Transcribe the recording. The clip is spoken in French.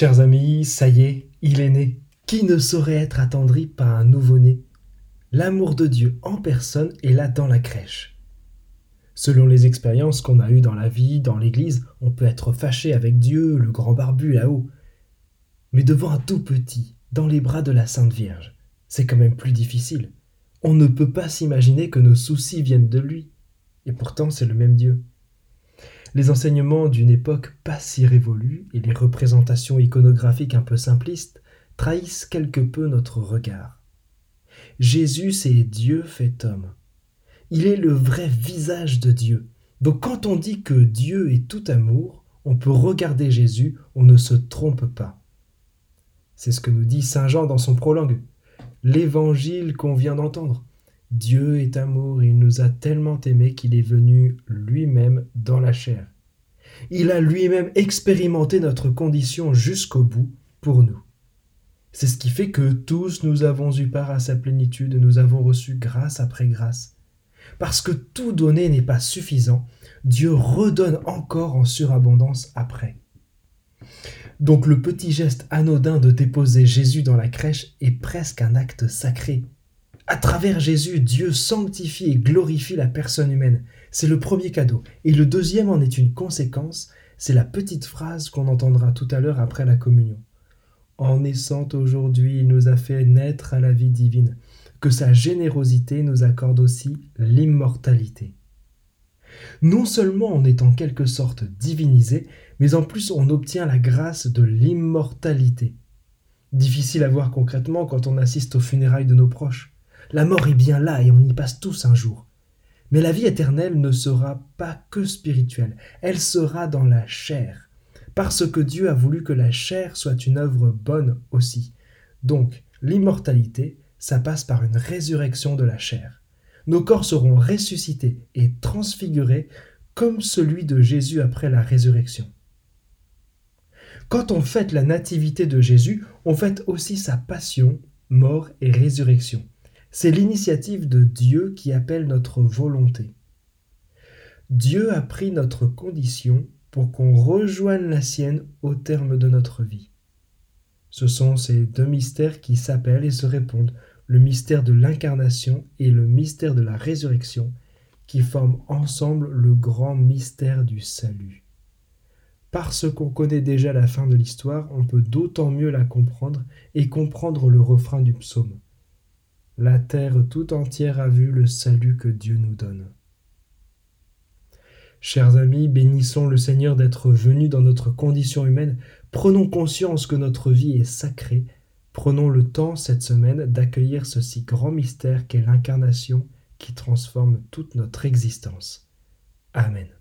Chers amis, ça y est, il est né. Qui ne saurait être attendri par un nouveau-né? L'amour de Dieu en personne est là dans la crèche. Selon les expériences qu'on a eues dans la vie, dans l'Église, on peut être fâché avec Dieu, le grand barbu là-haut. Mais devant un tout petit, dans les bras de la Sainte Vierge, c'est quand même plus difficile. On ne peut pas s'imaginer que nos soucis viennent de lui. Et pourtant, c'est le même Dieu. Les enseignements d'une époque pas si révolue et les représentations iconographiques un peu simplistes trahissent quelque peu notre regard. Jésus, c'est Dieu fait homme. Il est le vrai visage de Dieu. Donc quand on dit que Dieu est tout amour, on peut regarder Jésus, on ne se trompe pas. C'est ce que nous dit Saint Jean dans son prologue. L'évangile qu'on vient d'entendre. Dieu est amour il nous a tellement aimés qu'il est venu lui-même dans la chair. Il a lui-même expérimenté notre condition jusqu'au bout pour nous. C'est ce qui fait que tous nous avons eu part à sa plénitude, nous avons reçu grâce après grâce. Parce que tout donner n'est pas suffisant, Dieu redonne encore en surabondance après. Donc le petit geste anodin de déposer Jésus dans la crèche est presque un acte sacré, à travers Jésus, Dieu sanctifie et glorifie la personne humaine. C'est le premier cadeau. Et le deuxième en est une conséquence, c'est la petite phrase qu'on entendra tout à l'heure après la communion. En naissant aujourd'hui, il nous a fait naître à la vie divine, que sa générosité nous accorde aussi l'immortalité. Non seulement on est en quelque sorte divinisé, mais en plus on obtient la grâce de l'immortalité. Difficile à voir concrètement quand on assiste aux funérailles de nos proches. La mort est bien là et on y passe tous un jour. Mais la vie éternelle ne sera pas que spirituelle, elle sera dans la chair, parce que Dieu a voulu que la chair soit une œuvre bonne aussi. Donc, l'immortalité, ça passe par une résurrection de la chair. Nos corps seront ressuscités et transfigurés comme celui de Jésus après la résurrection. Quand on fête la nativité de Jésus, on fête aussi sa passion, mort et résurrection. C'est l'initiative de Dieu qui appelle notre volonté. Dieu a pris notre condition pour qu'on rejoigne la sienne au terme de notre vie. Ce sont ces deux mystères qui s'appellent et se répondent, le mystère de l'incarnation et le mystère de la résurrection, qui forment ensemble le grand mystère du salut. Parce qu'on connaît déjà la fin de l'histoire, on peut d'autant mieux la comprendre et comprendre le refrain du psaume. La terre tout entière a vu le salut que Dieu nous donne. Chers amis, bénissons le Seigneur d'être venu dans notre condition humaine. Prenons conscience que notre vie est sacrée. Prenons le temps cette semaine d'accueillir ce si grand mystère qu'est l'incarnation qui transforme toute notre existence. Amen.